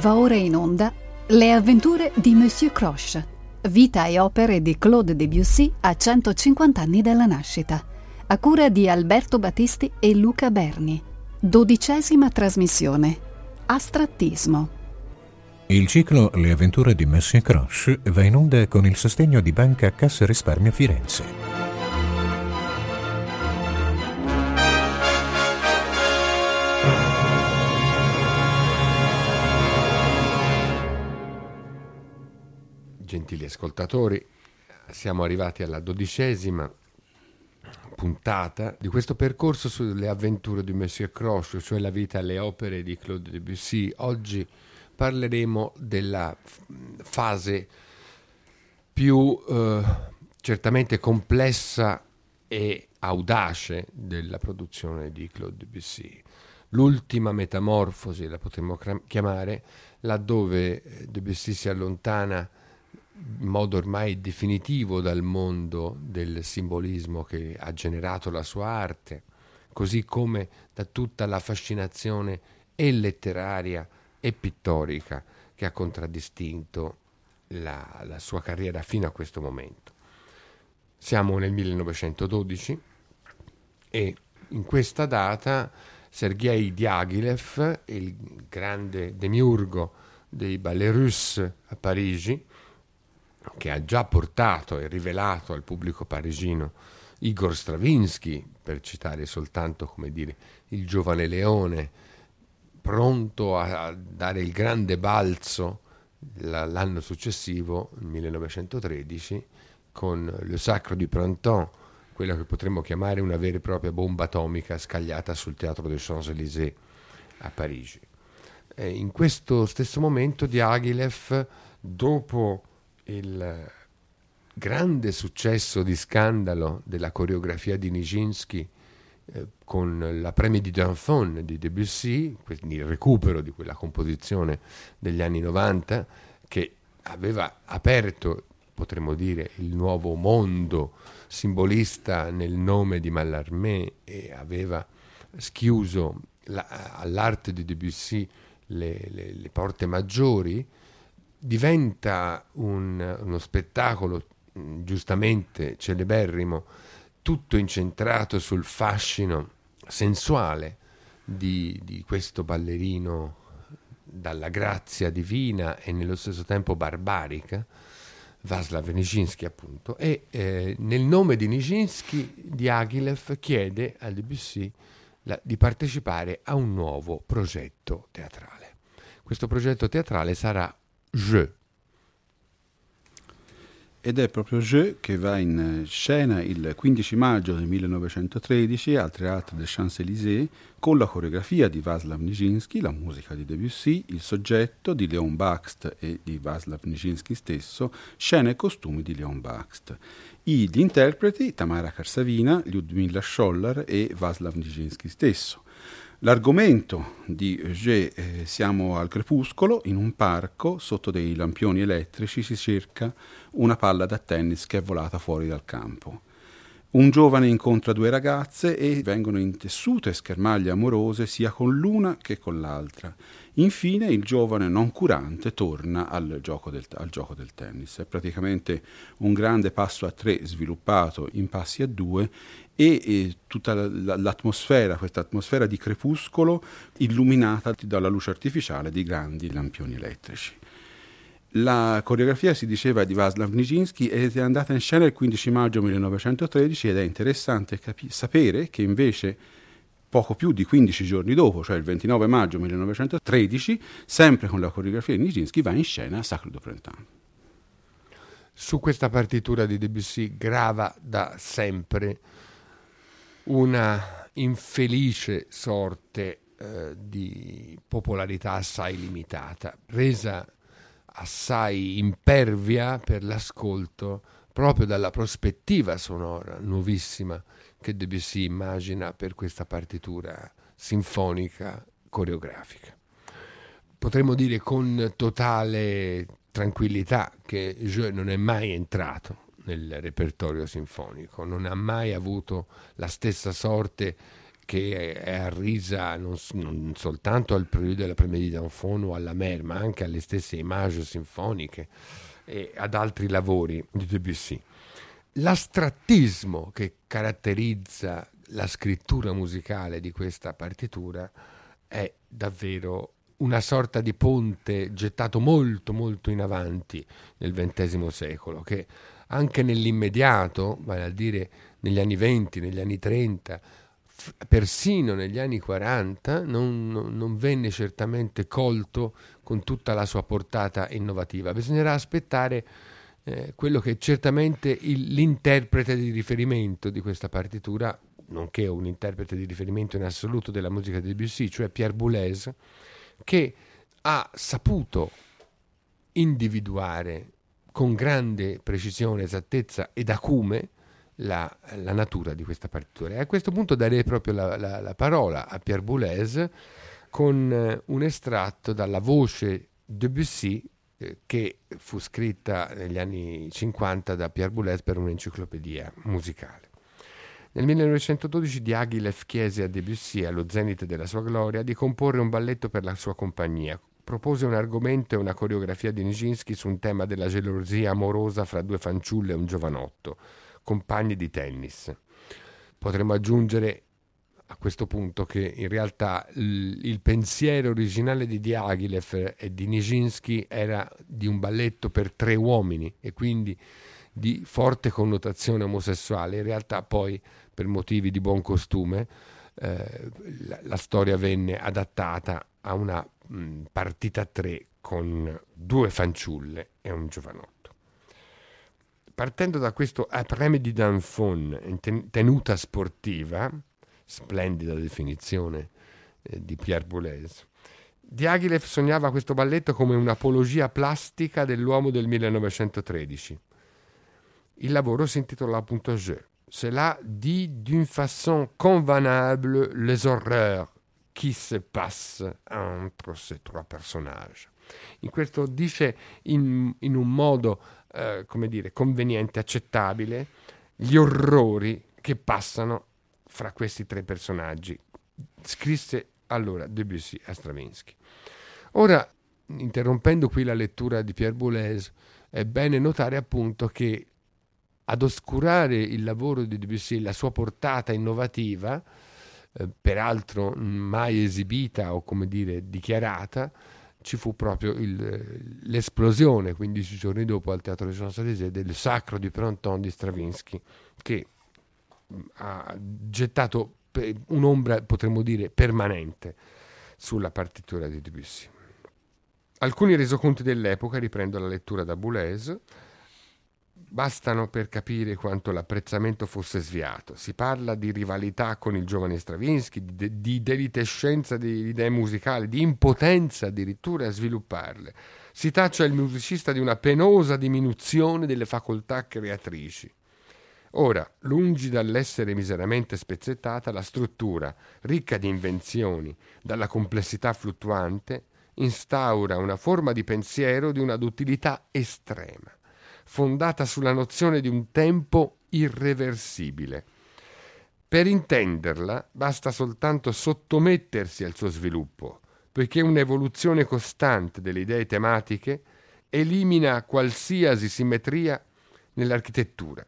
Va ora in onda Le avventure di Monsieur Croche, vita e opere di Claude Debussy a 150 anni dalla nascita, a cura di Alberto Battisti e Luca Berni. Dodicesima trasmissione. Astrattismo. Il ciclo Le avventure di Monsieur Croche va in onda con il sostegno di Banca Cassa Risparmio Firenze. Gentili ascoltatori, siamo arrivati alla dodicesima puntata di questo percorso sulle avventure di Monsieur Croce, cioè la vita e le opere di Claude Debussy. Oggi parleremo della fase più eh, certamente complessa e audace della produzione di Claude Debussy. L'ultima metamorfosi la potremmo chiamare, laddove Debussy si allontana in modo ormai definitivo dal mondo del simbolismo che ha generato la sua arte, così come da tutta la fascinazione e letteraria e pittorica che ha contraddistinto la, la sua carriera fino a questo momento. Siamo nel 1912 e in questa data Sergei Diaghilev, il grande demiurgo dei Ballets Russes a Parigi, che ha già portato e rivelato al pubblico parigino Igor Stravinsky, per citare soltanto dire, il giovane leone, pronto a dare il grande balzo l'anno successivo, nel 1913, con Le Sacro di Printemps, quella che potremmo chiamare una vera e propria bomba atomica scagliata sul teatro des Champs-Élysées a Parigi. E in questo stesso momento Diaghilev, dopo il grande successo di scandalo della coreografia di Nijinsky eh, con la Premie Danfon di Debussy, quindi il recupero di quella composizione degli anni 90 che aveva aperto, potremmo dire, il nuovo mondo simbolista nel nome di Mallarmé e aveva schiuso la, all'arte di Debussy le, le, le porte maggiori, diventa un, uno spettacolo mm, giustamente celeberrimo, tutto incentrato sul fascino sensuale di, di questo ballerino dalla grazia divina e nello stesso tempo barbarica, Vaslav Nijinsky appunto, e eh, nel nome di Nijinsky Diaghilev chiede a Debussy la, di partecipare a un nuovo progetto teatrale. Questo progetto teatrale sarà Je. Ed è proprio Je che va in scena il 15 maggio del 1913 al Théâtre des Champs-Élysées con la coreografia di Václav Nijinsky, la musica di Debussy, il soggetto di Leon Bakst e di Václav Nijinsky stesso, scena e costumi di Leon Bakst. I, gli interpreti Tamara Karsavina, Lyudmila Scholler e Václav Nijinsky stesso. L'argomento di G, eh, siamo al crepuscolo, in un parco, sotto dei lampioni elettrici si cerca una palla da tennis che è volata fuori dal campo. Un giovane incontra due ragazze e vengono intessute schermaglie amorose sia con l'una che con l'altra. Infine il giovane non curante torna al gioco, del, al gioco del tennis. È praticamente un grande passo a tre sviluppato in passi a due e, e tutta l'atmosfera, questa atmosfera di crepuscolo illuminata dalla luce artificiale di grandi lampioni elettrici. La coreografia si diceva di Václav Nijinsky è andata in scena il 15 maggio 1913 ed è interessante capi- sapere che invece poco più di 15 giorni dopo, cioè il 29 maggio 1913, sempre con la coreografia di Nijinsky, va in scena Sacro do Printemps. Su questa partitura di Debussy grava da sempre una infelice sorte eh, di popolarità assai limitata, resa assai impervia per l'ascolto proprio dalla prospettiva sonora nuovissima che Debussy immagina per questa partitura sinfonica coreografica. Potremmo dire con totale tranquillità che Je non è mai entrato nel repertorio sinfonico, non ha mai avuto la stessa sorte che è arrisa non, non soltanto al periodo della Première d'Enfant o alla Mer, ma anche alle stesse immagini sinfoniche e ad altri lavori di Debussy. L'astrattismo che caratterizza la scrittura musicale di questa partitura è davvero una sorta di ponte gettato molto molto in avanti nel XX secolo, che anche nell'immediato, vale a dire negli anni 20, negli anni 30, persino negli anni 40 non, non, venne certamente colto con tutta la sua portata innovativa. Bisognerà aspettare eh, quello che è certamente il, l'interprete di riferimento di questa partitura, nonché un interprete di riferimento in assoluto della musica di Debussy, cioè Pierre Boulez, che ha saputo individuare con grande precisione, esattezza ed acume la, la, natura di questa partitura. E a questo punto darei proprio la, la, la parola a Pierre Boulez con eh, un estratto dalla voce Debussy che fu scritta negli anni 50 da Pierre Boulez per un'enciclopedia musicale. Nel 1912 Diaghilev chiese a Debussy, allo zenit della sua gloria, di comporre un balletto per la sua compagnia. Propose un argomento e una coreografia di Nijinsky su un tema della gelosia amorosa fra due fanciulle e un giovanotto compagni di tennis. Potremmo aggiungere a questo punto che in realtà il, il pensiero originale di Diaghilev e di Nijinsky era di un balletto per tre uomini e quindi di forte connotazione omosessuale. In realtà poi per motivi di buon costume eh, la, la, storia venne adattata a una mh, partita a tre con due fanciulle e un giovanotto partendo da questo après-midi d'enfant, tenuta sportiva, splendida definizione eh, di Pierre Boulez, Diaghilev sognava questo balletto come un'apologia plastica dell'uomo del 1913. Il lavoro si intitola appunto Je. Cela dit d'une façon convenable les horreurs qui se passent entre ces trois personnages. In questo dice in, in un modo eh, come dire, conveniente, accettabile, gli orrori che passano fra questi tre personaggi. Scrisse allora Debussy a Stravinsky. Ora, interrompendo qui la lettura di Pierre Boulez, è bene notare appunto che ad oscurare il lavoro di Debussy, la sua portata innovativa, eh, peraltro mai esibita o come dire dichiarata, ci fu proprio il, l'esplosione 15 giorni dopo al Teatro dei Champs-Élysées del Sacro di Pronton di Stravinsky che ha gettato un'ombra, potremmo dire, permanente sulla partitura di Debussy. Alcuni resoconti dell'epoca, riprendo la lettura da Boulez, bastano per capire quanto l'apprezzamento fosse sviato. Si parla di rivalità con il giovane Stravinsky, di, di delitescenza di idee musicali, di impotenza addirittura a svilupparle. Si taccia il musicista di una penosa diminuzione delle facoltà creatrici. Ora, lungi dall'essere miseramente spezzettata, la struttura, ricca di invenzioni, dalla complessità fluttuante, instaura una forma di pensiero di una duttilità estrema fondata sulla nozione di un tempo irreversibile. Per intenderla basta soltanto sottomettersi al suo sviluppo, poiché un'evoluzione costante delle idee tematiche elimina qualsiasi simmetria nell'architettura.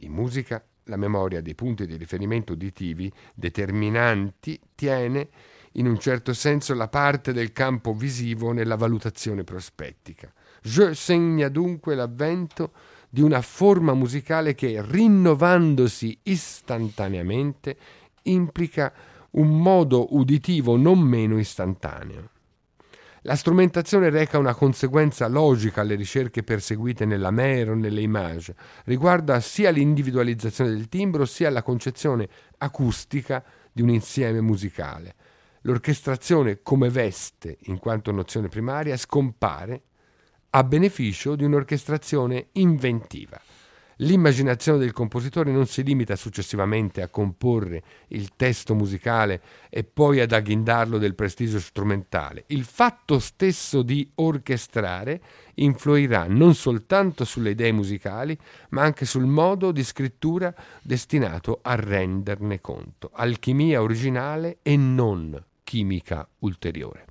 In musica la memoria dei punti di riferimento uditivi determinanti tiene in un certo senso la parte del campo visivo nella valutazione prospettica. Je segna dunque l'avvento di una forma musicale che, rinnovandosi istantaneamente, implica un modo uditivo non meno istantaneo. La strumentazione reca una conseguenza logica alle ricerche perseguite nella mer o nelle immagini, riguarda sia l'individualizzazione del timbro sia la concezione acustica di un insieme musicale. L'orchestrazione come veste, in quanto nozione primaria, scompare a beneficio di un'orchestrazione inventiva. L'immaginazione del compositore non si limita successivamente a comporre il testo musicale e poi ad agghindarlo del prestigio strumentale. Il fatto stesso di orchestrare influirà non soltanto sulle idee musicali, ma anche sul modo di scrittura destinato a renderne conto. Alchimia originale e non chimica ulteriore.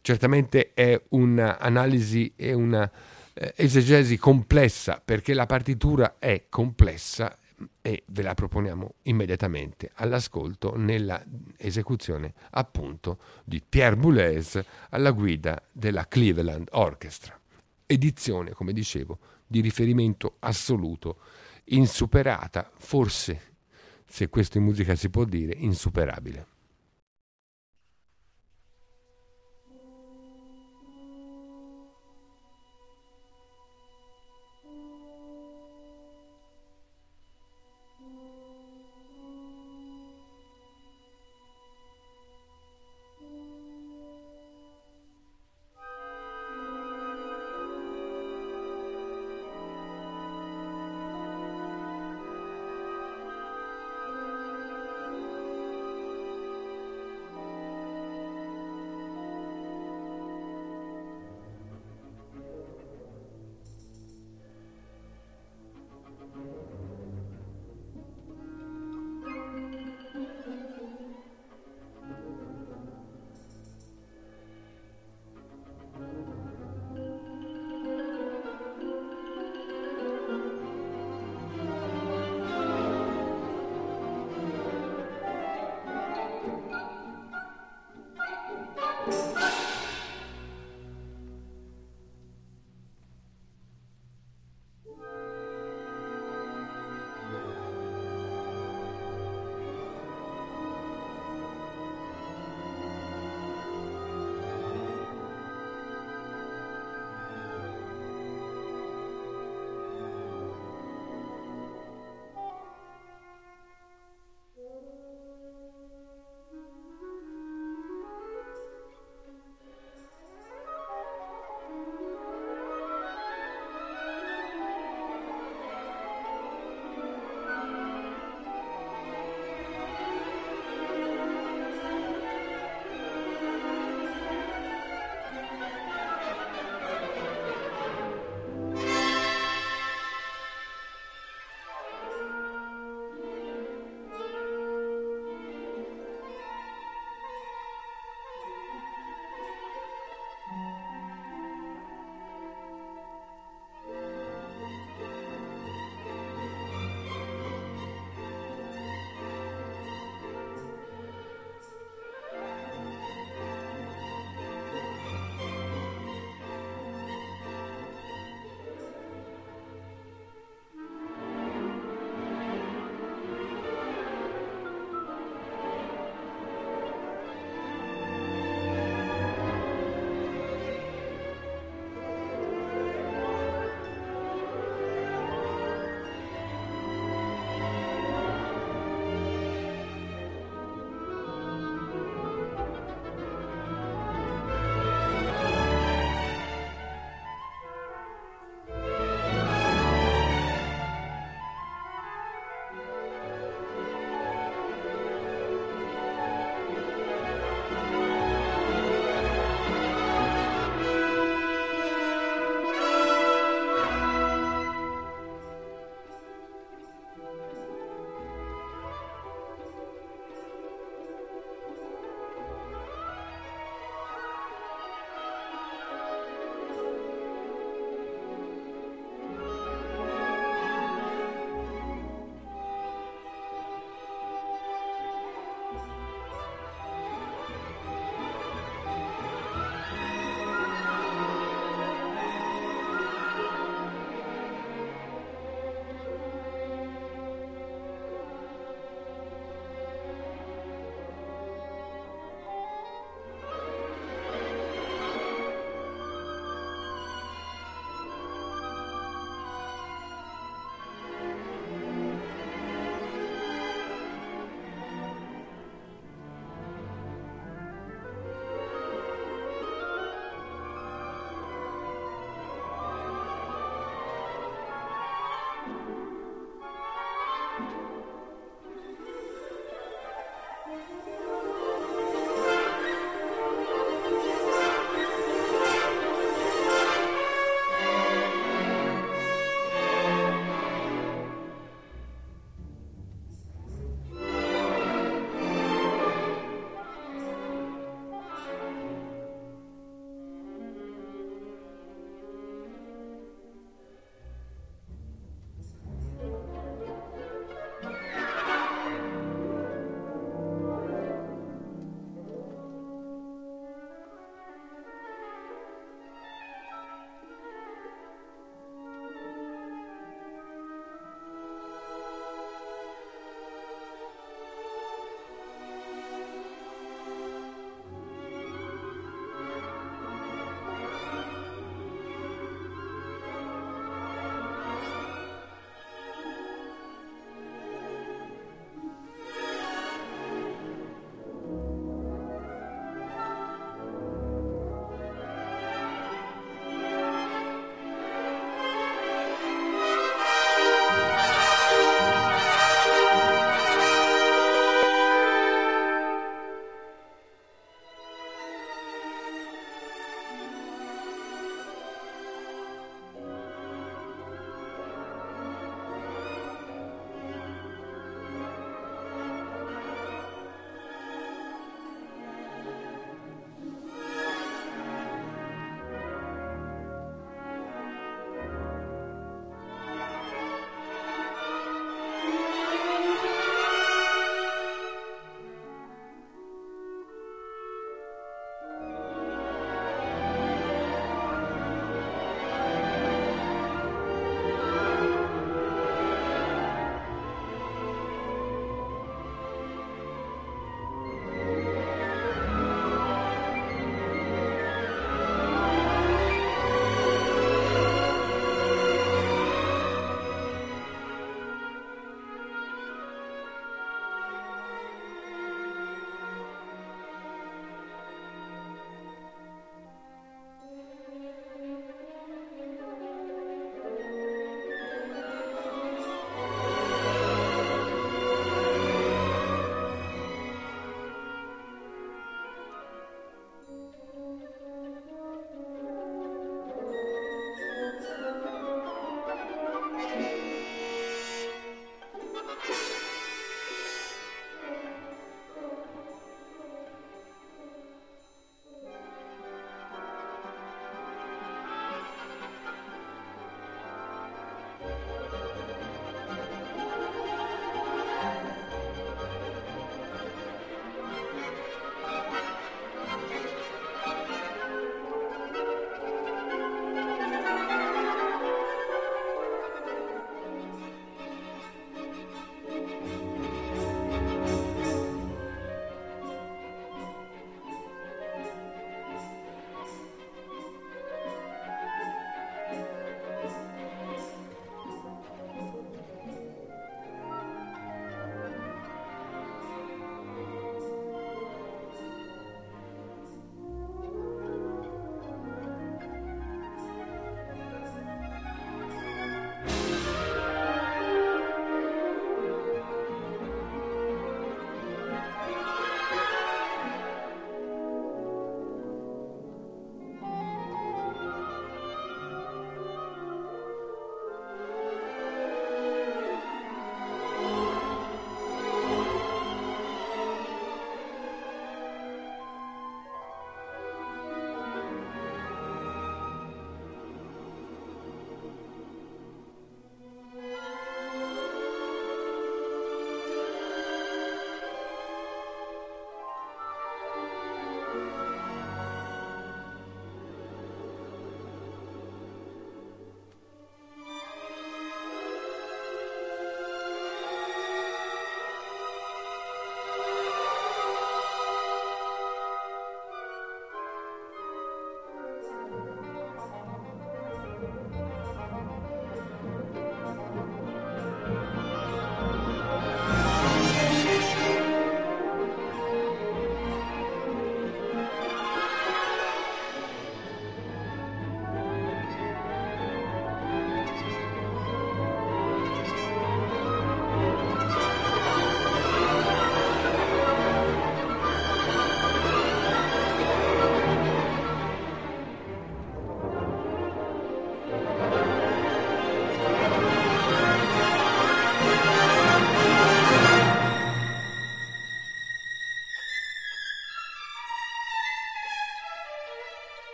Certamente è un'analisi e una eh, esegesi complessa perché la partitura è complessa e ve la proponiamo immediatamente all'ascolto nella esecuzione appunto di Pierre Boulez alla guida della Cleveland Orchestra. Edizione, come dicevo, di riferimento assoluto, insuperata, forse, se questo in musica si può dire, insuperabile.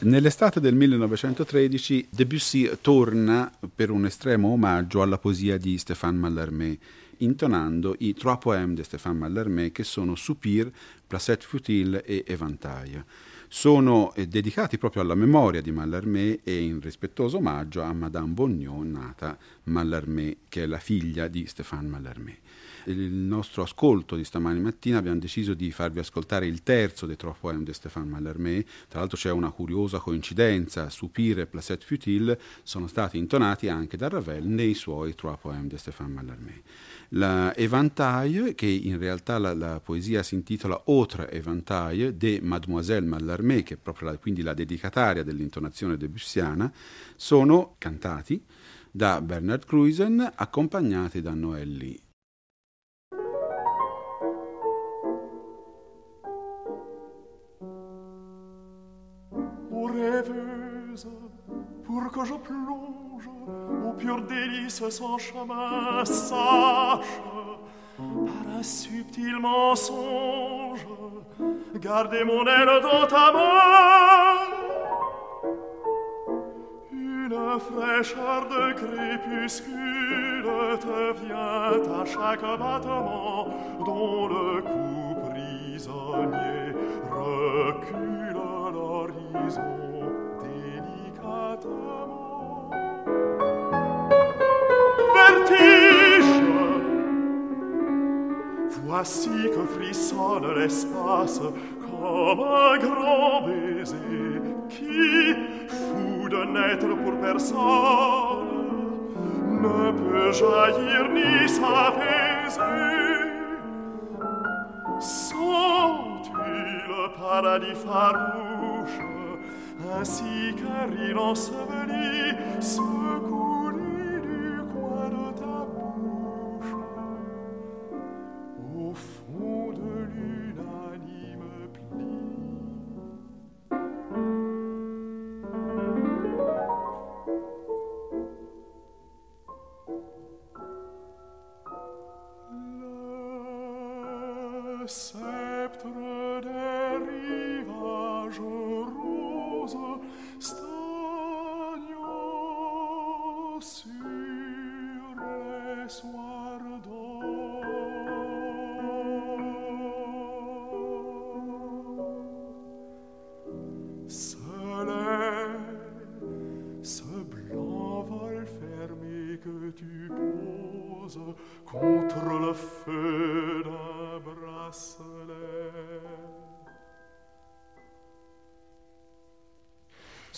Nell'estate del 1913 Debussy torna per un estremo omaggio alla poesia di Stéphane Mallarmé, intonando i trois poèmes di Stéphane Mallarmé che sono Soupir, Placette Futile e Eventaille sono eh, dedicati proprio alla memoria di Mallarmé e in rispettoso omaggio a Madame Bognon, nata Mallarmé, che è la figlia di Stéphane Mallarmé. Il nostro ascolto di stamani mattina abbiamo deciso di farvi ascoltare il terzo dei trois poèmes di Stéphane Mallarmé. Tra l'altro c'è una curiosa coincidenza, Soupir e Placette Futile sono stati intonati anche da Ravel nei suoi trois poèmes di Stéphane Mallarmé. La Éventail, che in realtà la, la, poesia si intitola Autre Éventail de Mademoiselle Mallarmé, che è proprio la, quindi la dedicataria dell'intonazione debussiana, sono cantati da Bernard Cruisen accompagnati da Noelli. pour que je plonge au pur délice sans chemin sache par un subtil mensonge garder mon aile dans ta main. Une fraîcheur de crépuscule te vient à chaque battement dont le coup prisonnier recule l'horizon Vertige Voici que frissonne l'espace Comme un grand baiser Qui, fou de naître pour personne Ne peut jaillir ni s'apaiser. Sens-tu le paradis farouche ainsi qu'un rire enseveli secourit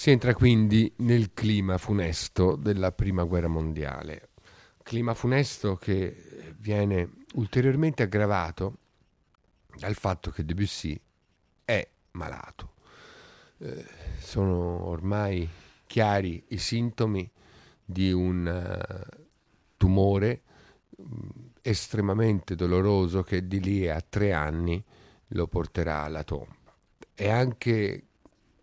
Si entra quindi nel clima funesto della Prima Guerra Mondiale, clima funesto che viene ulteriormente aggravato dal fatto che Debussy è malato. Eh, sono ormai chiari i sintomi di un uh, tumore mh, mm, estremamente doloroso che di lì a tre anni lo porterà alla tomba. È anche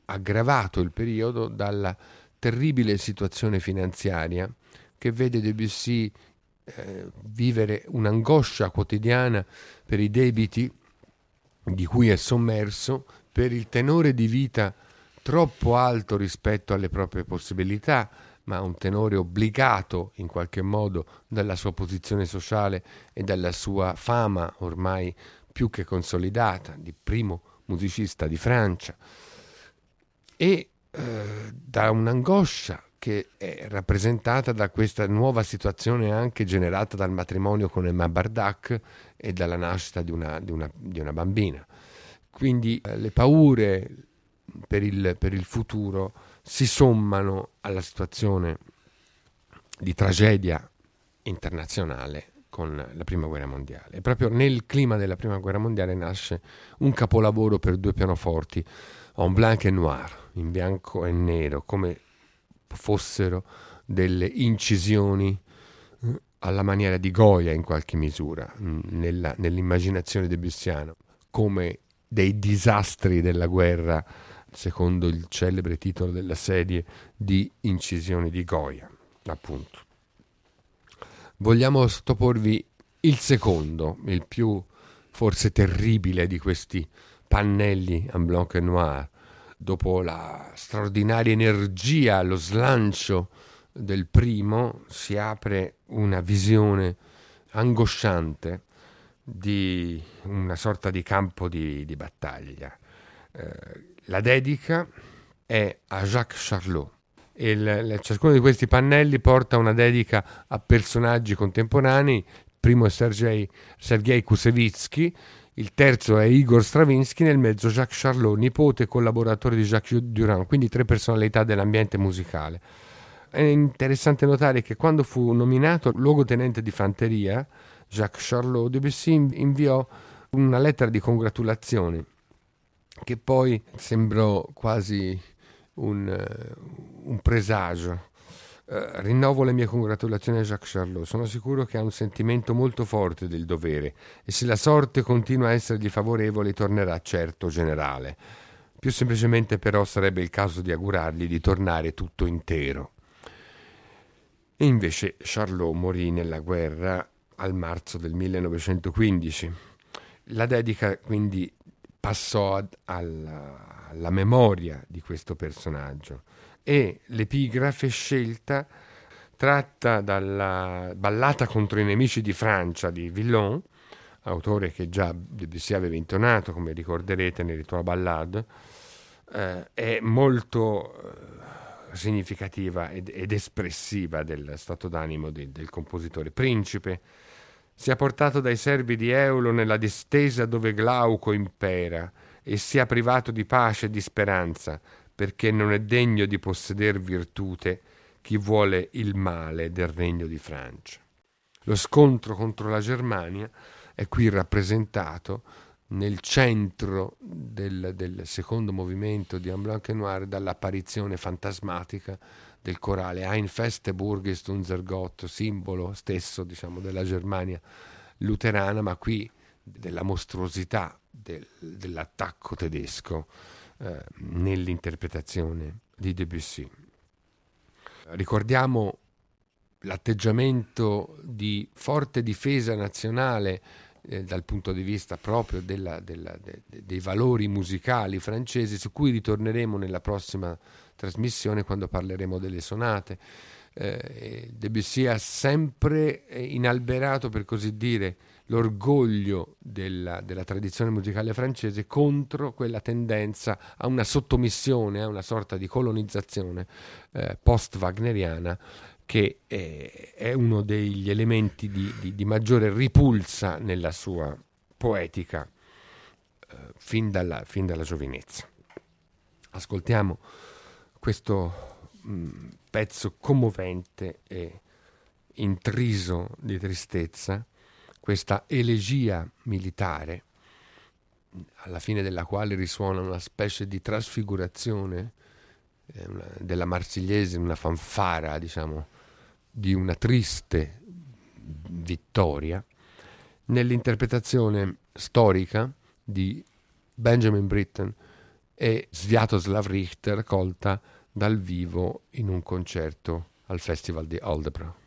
aggravato il periodo dalla terribile situazione finanziaria che vede Debussy eh, vivere un'angoscia quotidiana per i debiti di cui è sommerso, per il tenore di vita troppo alto rispetto alle proprie possibilità, ma un tenore obbligato in qualche modo dalla sua posizione sociale e dalla sua fama ormai più che consolidata di primo musicista di Francia e eh, da un'angoscia che è rappresentata da questa nuova situazione anche generata dal matrimonio con Emma Bardac e dalla nascita di una, di una, di una bambina. Quindi eh, le paure per il, per il futuro si sommano alla situazione di tragedia internazionale con la prima guerra mondiale. E proprio nel clima della prima guerra mondiale nasce un capolavoro per due pianoforti, en blanc et noir, in bianco e nero, come fossero delle incisioni eh, alla maniera di Goya in qualche misura, mm, nella, nell'immaginazione debussiana, come dei disastri della guerra, secondo il celebre titolo della serie di incisioni di Goya, appunto. Vogliamo sottoporvi il secondo, il più forse terribile di questi pannelli en blanc et noir, dopo la straordinaria energia, lo slancio del primo, si apre una visione angosciante di una sorta di campo di, di battaglia. Eh, la dedica è a Jacques Charlot. Il, ciascuno di questi pannelli porta una dedica a personaggi contemporanei. Il primo è Sergei, Sergei Kusevitsky, il terzo è Igor Stravinsky, nel mezzo Jacques Charlot, nipote e collaboratore di Jacques Durand, quindi tre personalità dell'ambiente musicale. È interessante notare che quando fu nominato luogotenente di fanteria, Jacques Charlot, Debussy inviò una lettera di congratulazioni che poi sembrò quasi un, uh, un presagio. Uh, rinnovo le mie congratulazioni a Jacques Charlot. Sono sicuro che ha un sentimento molto forte del dovere e se la sorte continua a essergli favorevole tornerà certo generale. Più semplicemente però sarebbe il caso di augurargli di tornare tutto intero. E invece Charlot morì nella guerra al marzo del 1915. La dedica quindi passò ad, alla, alla memoria di questo personaggio e l'epigrafe scelta tratta dalla ballata contro i nemici di Francia di Villon, autore che già Debussy aveva intonato, come ricorderete nel Ritual Ballade, eh, è molto eh, significativa ed, ed, espressiva del stato d'animo de, del compositore. Principe, sia portato dai servi di Eulo nella distesa dove Glauco impera e sia privato di pace e di speranza, perché non è degno di posseder virtute chi vuole il male del regno di Francia. Lo scontro contro la Germania è qui rappresentato nel centro del, del secondo movimento di Amblanc Noir dall'apparizione fantasmatica del corale Ein feste Burgist unser Gott, simbolo stesso diciamo, della Germania luterana, ma qui della mostruosità del, dell'attacco tedesco eh, nell'interpretazione di Debussy. Ricordiamo l'atteggiamento di forte difesa nazionale eh, dal punto di vista proprio della, della, de, dei valori musicali francesi, su cui ritorneremo nella prossima trasmissione quando parleremo delle sonate. Eh, Debussy ha sempre eh, inalberato, per così dire, l'orgoglio della, della, tradizione musicale francese contro quella tendenza a una sottomissione, a una sorta di colonizzazione eh, post-wagneriana che è, è, uno degli elementi di, di, di, maggiore ripulsa nella sua poetica eh, fin, dalla, fin dalla giovinezza. Ascoltiamo questo mh, mm, pezzo commovente e intriso di tristezza, questa elegia militare, alla fine della quale risuona una specie di trasfigurazione eh, della marsigliese, una fanfara, diciamo, di una triste vittoria, nell'interpretazione storica di Benjamin Britten e Sviatoslav Richter colta dal vivo in un concerto al Festival di Aldebra.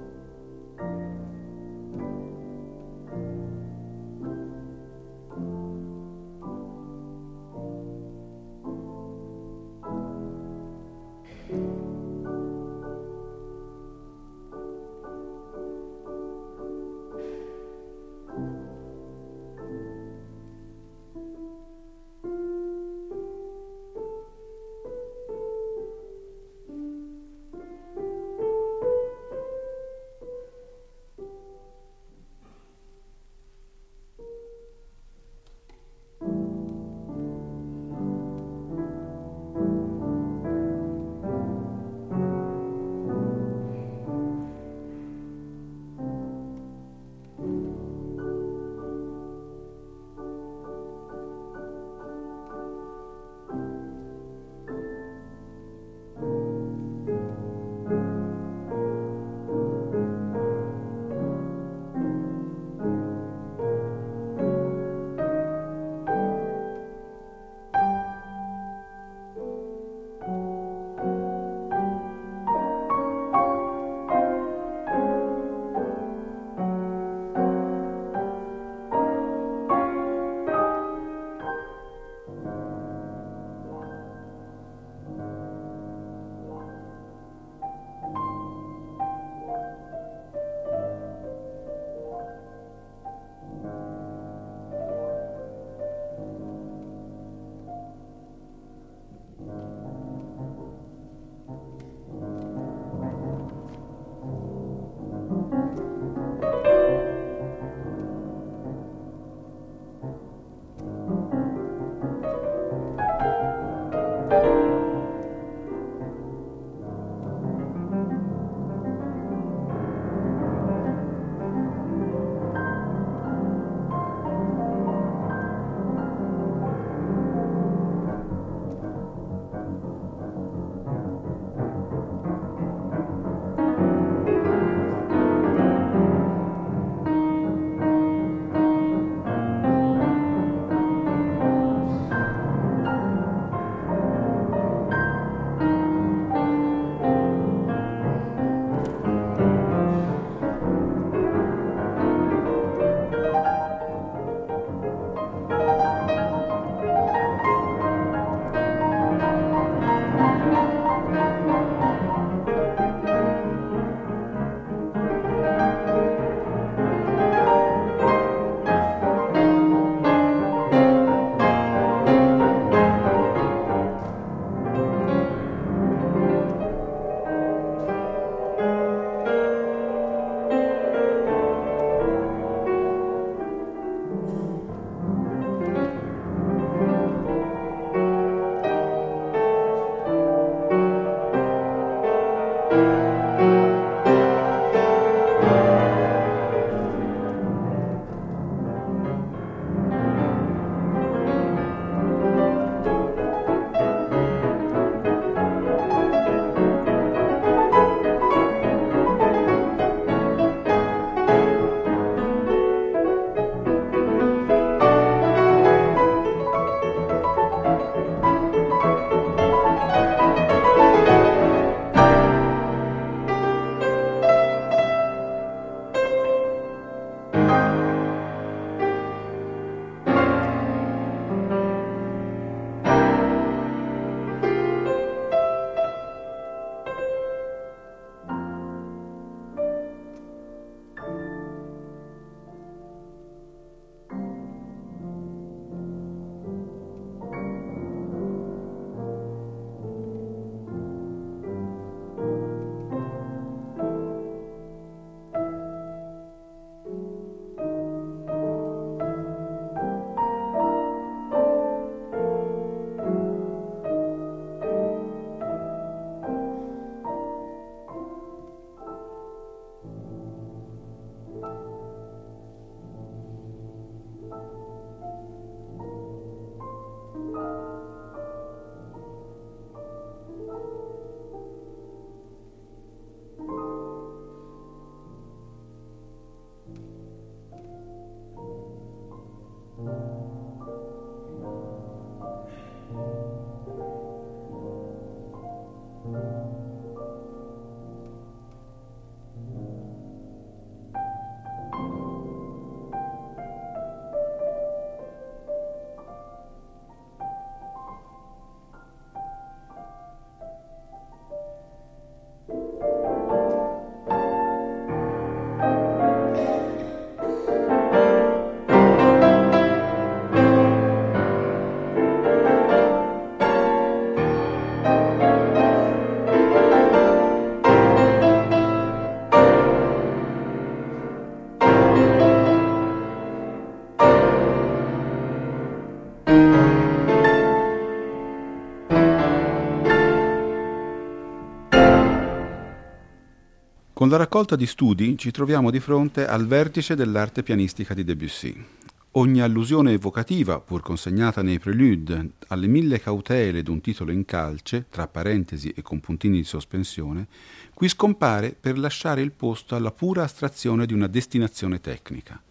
Con la raccolta di studi ci troviamo di fronte al vertice dell'arte pianistica di Debussy. Ogni allusione evocativa, pur consegnata nei prelude, alle mille cautele d'un titolo in calce, tra parentesi e con puntini di sospensione, qui scompare per lasciare il posto alla pura astrazione di una destinazione tecnica.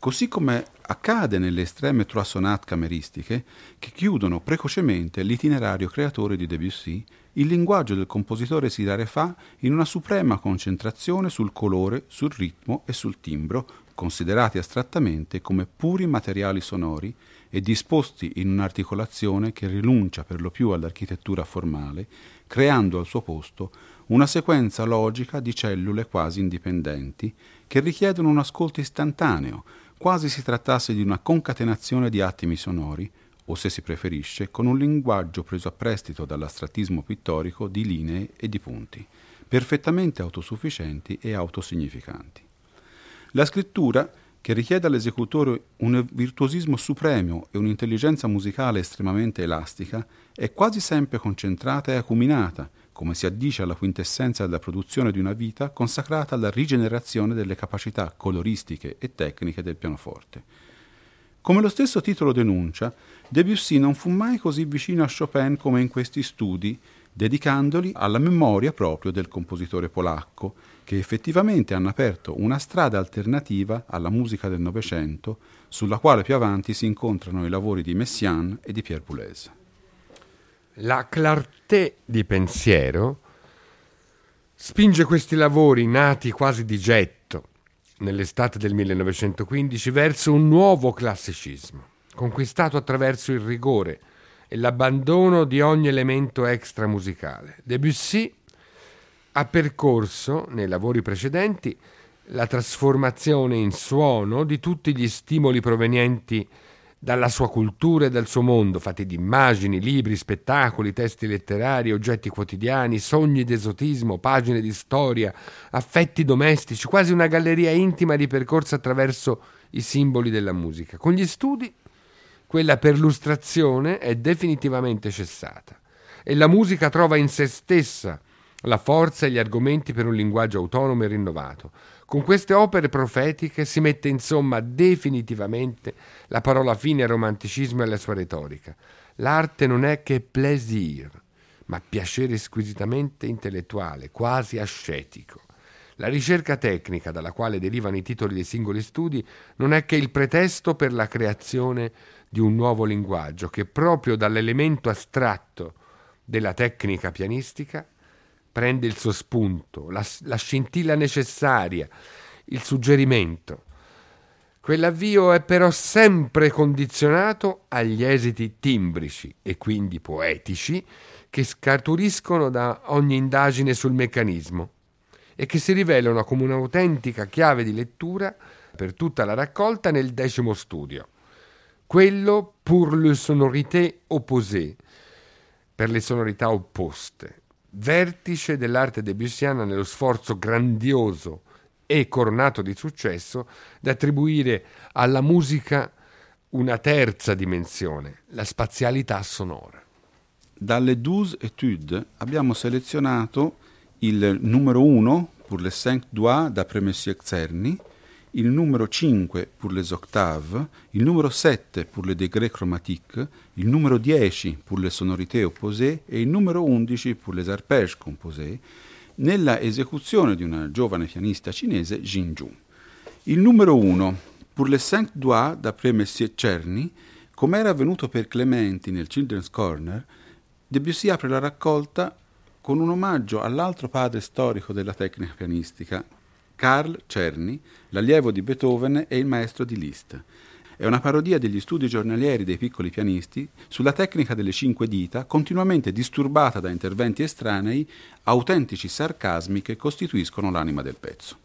Così come accade nelle estreme trois sonates cameristiche, che chiudono precocemente l'itinerario creatore di Debussy, il linguaggio del compositore si rarefà in una suprema concentrazione sul colore, sul ritmo e sul timbro, considerati astrattamente come puri materiali sonori e disposti in un'articolazione che rinuncia per lo più all'architettura formale, creando al suo posto una sequenza logica di cellule quasi indipendenti che richiedono un ascolto istantaneo, quasi si trattasse di una concatenazione di attimi sonori, o se si preferisce, con un linguaggio preso a prestito dall'astrattismo pittorico di linee e di punti, perfettamente autosufficienti e autosignificanti. La scrittura, che richiede all'esecutore un virtuosismo supremo e un'intelligenza musicale estremamente elastica, è quasi sempre concentrata e acuminata, come si addice alla quintessenza della produzione di una vita consacrata alla rigenerazione delle capacità coloristiche e tecniche del pianoforte. Come lo stesso titolo denuncia, Debussy non fu mai così vicino a Chopin come in questi studi, dedicandoli alla memoria proprio del compositore polacco, che effettivamente hanno aperto una strada alternativa alla musica del Novecento, sulla quale più avanti si incontrano i lavori di Messiaen e di Pierre Boulez. La clarté di pensiero spinge questi lavori nati quasi di getto nell'estate del 1915 verso un nuovo classicismo, conquistato attraverso il rigore e l'abbandono di ogni elemento extramusicale. Debussy ha percorso, nei lavori precedenti, la trasformazione in suono di tutti gli stimoli provenienti dalla sua cultura e dal suo mondo, fatti di immagini, libri, spettacoli, testi letterari, oggetti quotidiani, sogni d'esotismo, pagine di storia, affetti domestici, quasi una galleria intima ripercorsa attraverso i simboli della musica. Con gli studi, quella perlustrazione è definitivamente cessata e la musica trova in se stessa la forza e gli argomenti per un linguaggio autonomo e rinnovato, con queste opere profetiche si mette insomma definitivamente la parola fine al romanticismo e alla sua retorica. L'arte non è che plaisir, ma piacere squisitamente intellettuale, quasi ascetico. La ricerca tecnica dalla quale derivano i titoli dei singoli studi non è che il pretesto per la creazione di un nuovo linguaggio che proprio dall'elemento astratto della tecnica pianistica prende il suo spunto, la, la scintilla necessaria, il suggerimento. Quell'avvio è però sempre condizionato agli esiti timbrici e quindi poetici che scaturiscono da ogni indagine sul meccanismo e che si rivelano come un'autentica chiave di lettura per tutta la raccolta nel decimo studio. Quello pour le sonorité opposée, per le sonorità opposte, vertice dell'arte debussiana nello sforzo grandioso e coronato di successo da attribuire alla musica una terza dimensione, la spazialità sonora. Dalle douze études abbiamo selezionato il numero 1 pour les cinq doigts d'après Monsieur Czerny, il numero 5 pour les octaves, il numero 7 pour les degrés chromatiques, il numero 10 pour les sonorités opposées e il numero 11 pour les arpèges composés, nella esecuzione di una giovane pianista cinese Jin Ju. Il numero 1 pour les cinq doigts d'après Monsieur Czerny, come era avvenuto per Clementi nel Children's Corner, Debussy apre la raccolta con un omaggio all'altro padre storico della tecnica pianistica, Carl Czerny, l'allievo di Beethoven e il maestro di Liszt. È una parodia degli studi giornalieri dei piccoli pianisti sulla tecnica delle cinque dita, continuamente disturbata da interventi estranei, autentici sarcasmi che costituiscono l'anima del pezzo.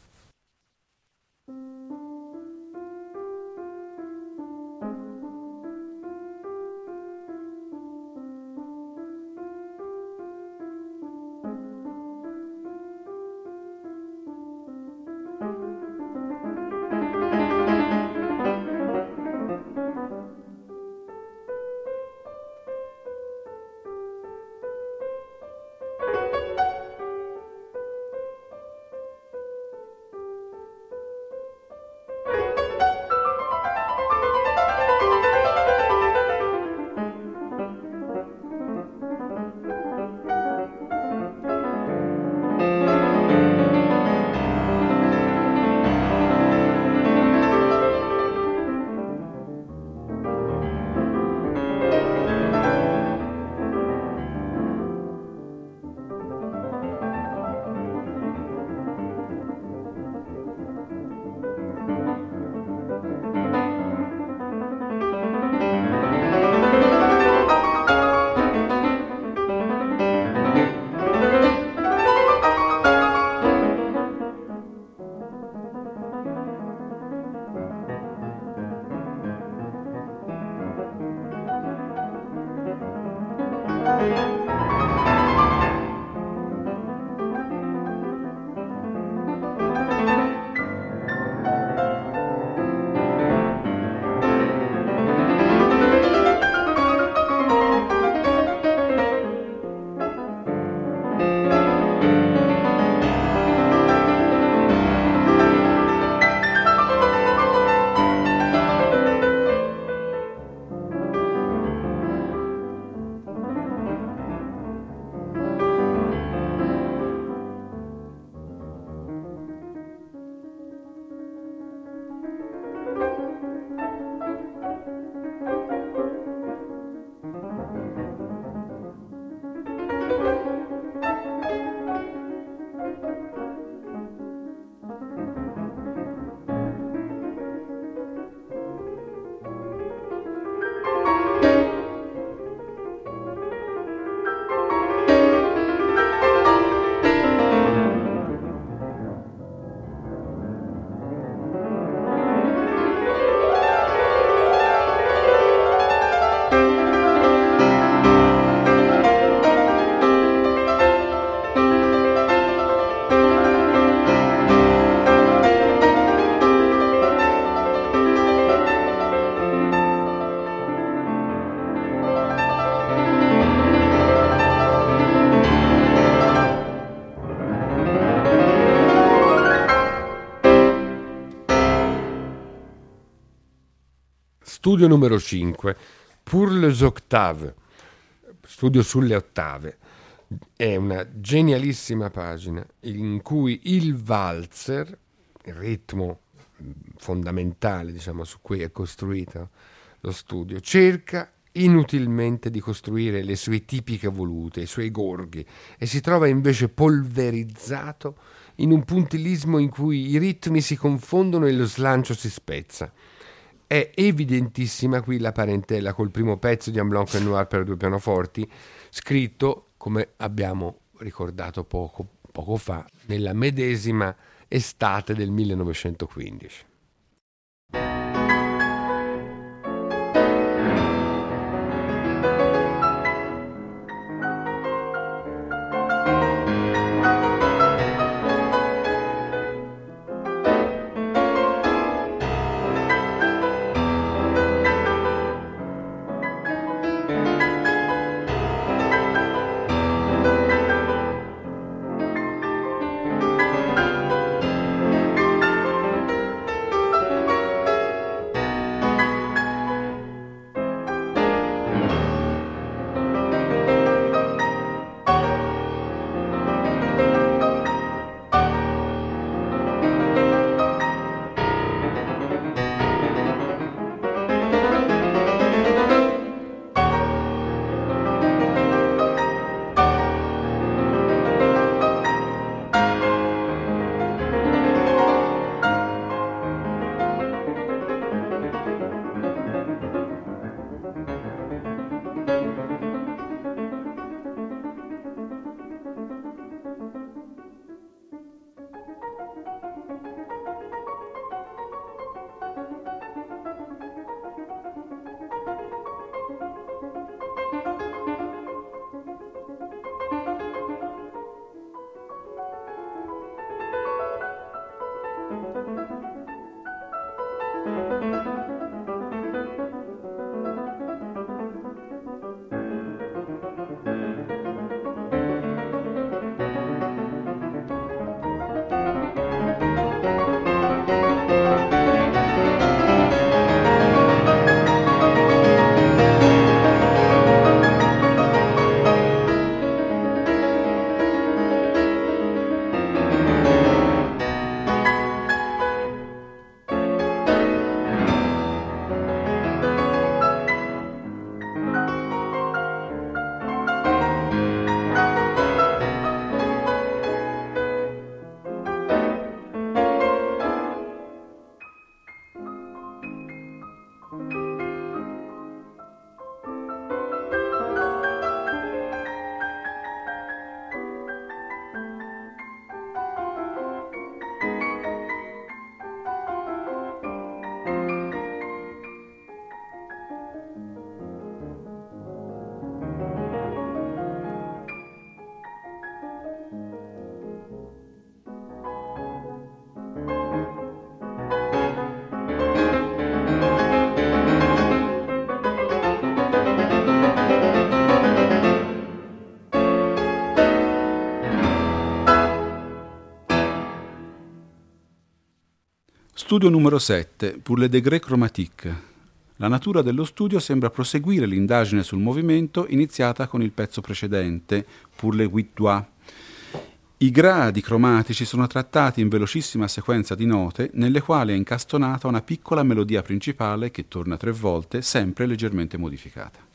Studio numero 5, Pour les octaves, studio sulle ottave. È una genialissima pagina in cui il valzer, il ritmo fondamentale diciamo, su cui è costruito lo studio, cerca inutilmente di costruire le sue tipiche volute, i suoi gorghi, e si trova invece polverizzato in un puntillismo in cui i ritmi si confondono e lo slancio si spezza. È evidentissima qui la parentela col primo pezzo di Amblanc et Noir per due pianoforti, scritto, come abbiamo ricordato poco, poco fa, nella medesima estate del 1915. Studio numero 7, Pour le degré chromatique. La natura dello studio sembra proseguire l'indagine sul movimento iniziata con il pezzo precedente, Pour le huit doigts. I gradi cromatici sono trattati in velocissima sequenza di note nelle quali è incastonata una piccola melodia principale che torna tre volte, sempre leggermente modificata.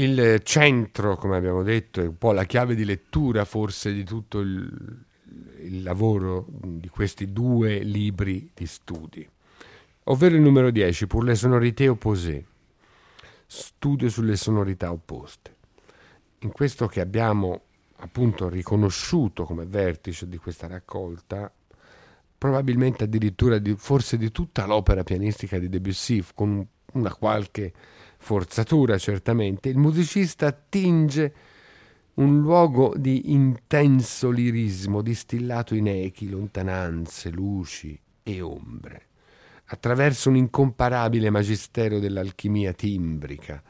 Il centro, come abbiamo detto, è un po' la chiave di lettura forse di tutto il, il lavoro di questi due libri di studi, ovvero il numero 10, Pour les sonorités opposées, studio sulle sonorità opposte. In questo che abbiamo appunto riconosciuto come vertice di questa raccolta, probabilmente addirittura di, forse di tutta l'opera pianistica di Debussy, con una qualche forzatura certamente, il musicista attinge un luogo di intenso lirismo distillato in echi, lontananze, luci e ombre, attraverso un incomparabile magistero dell'alchimia timbrica,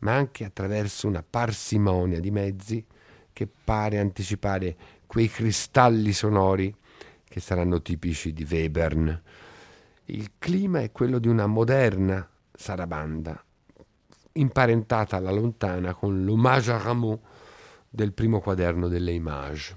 ma anche attraverso una parsimonia di mezzi che pare anticipare quei cristalli sonori che saranno tipici di Webern. Il clima è quello di una moderna sarabanda, imparentata alla lontana con l'hommage à Rameau del primo quaderno delle Images.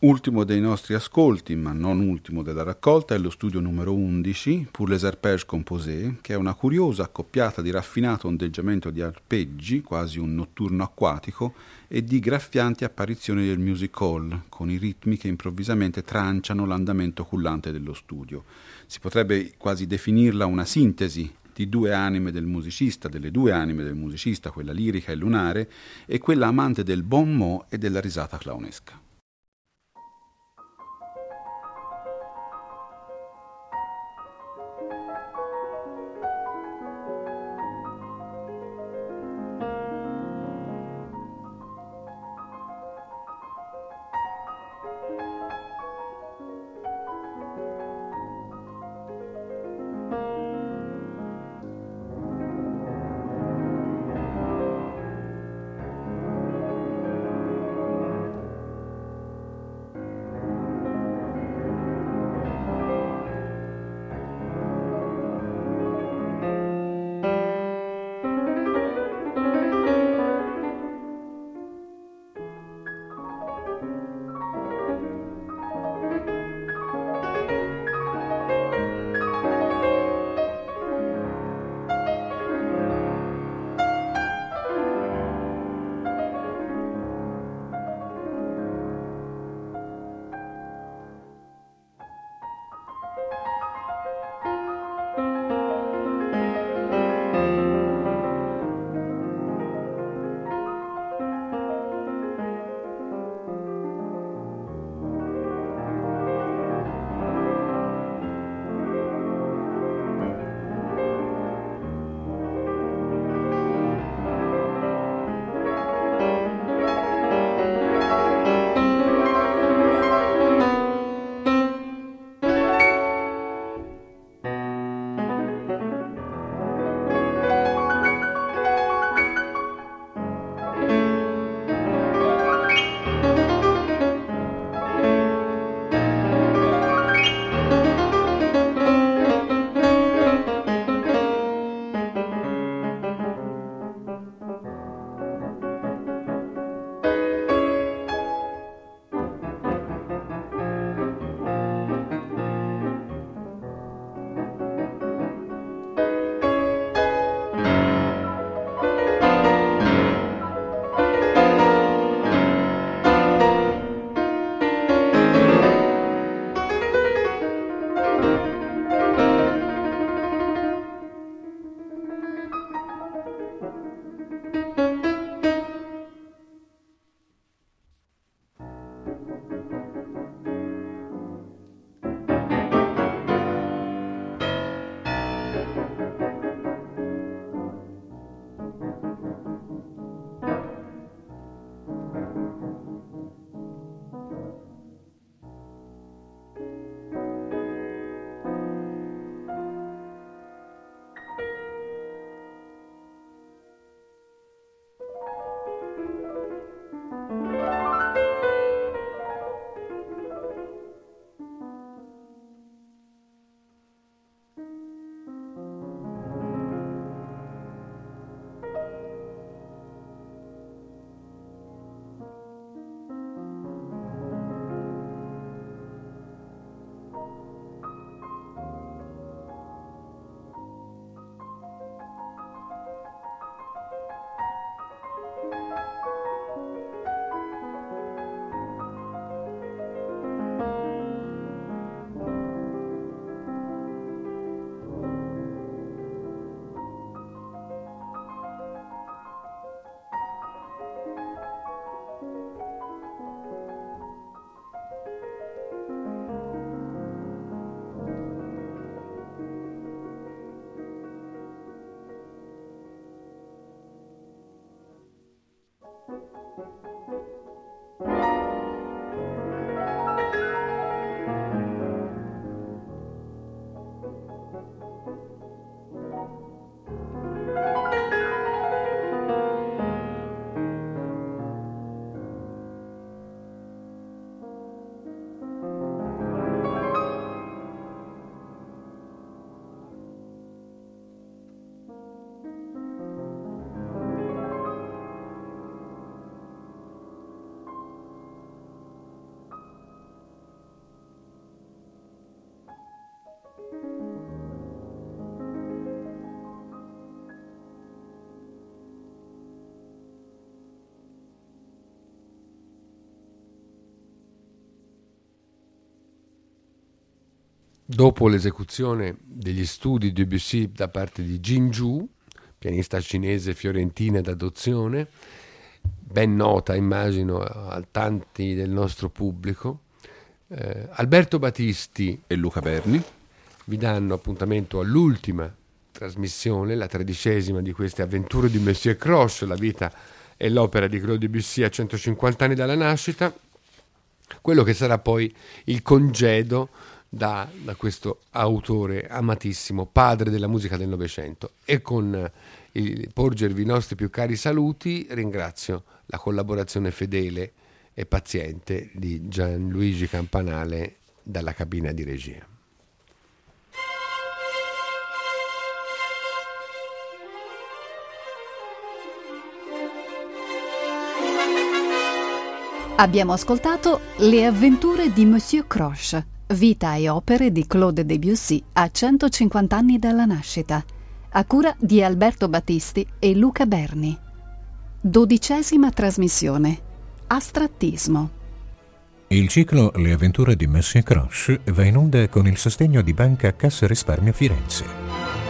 Ultimo dei nostri ascolti, ma non ultimo della raccolta, è lo studio numero 11, Pour les arpèges composés, che è una curiosa accoppiata di raffinato ondeggiamento di arpeggi, quasi un notturno acquatico, e di graffianti apparizioni del music hall, con i ritmi che improvvisamente tranciano l'andamento cullante dello studio. Si potrebbe quasi definirla una sintesi di due anime del musicista, delle due anime del musicista, quella lirica e lunare, e quella amante del bon mot e della risata clownesca. Dopo l'esecuzione degli studi di Debussy da parte di Jin Ju, pianista cinese fiorentina d'adozione, ben nota immagino a tanti del nostro pubblico, eh, Alberto Battisti e Luca Berni vi danno appuntamento all'ultima trasmissione, la tredicesima di queste avventure di Monsieur Croce, la vita e l'opera di Claude Debussy a 150 anni dalla nascita, quello che sarà poi il congedo da, da, questo autore amatissimo, padre della musica del Novecento. E con il porgervi i nostri più cari saluti ringrazio la collaborazione fedele e paziente di Gianluigi Campanale dalla cabina di regia. Abbiamo ascoltato Le avventure di Monsieur Croche, vita e opere di Claude Debussy a 150 anni dalla nascita, a cura di Alberto Battisti e Luca Berni. Dodicesima trasmissione. Astrattismo. Il ciclo Le avventure di Monsieur Croche va in onda con il sostegno di Banca Cassa Risparmio Firenze.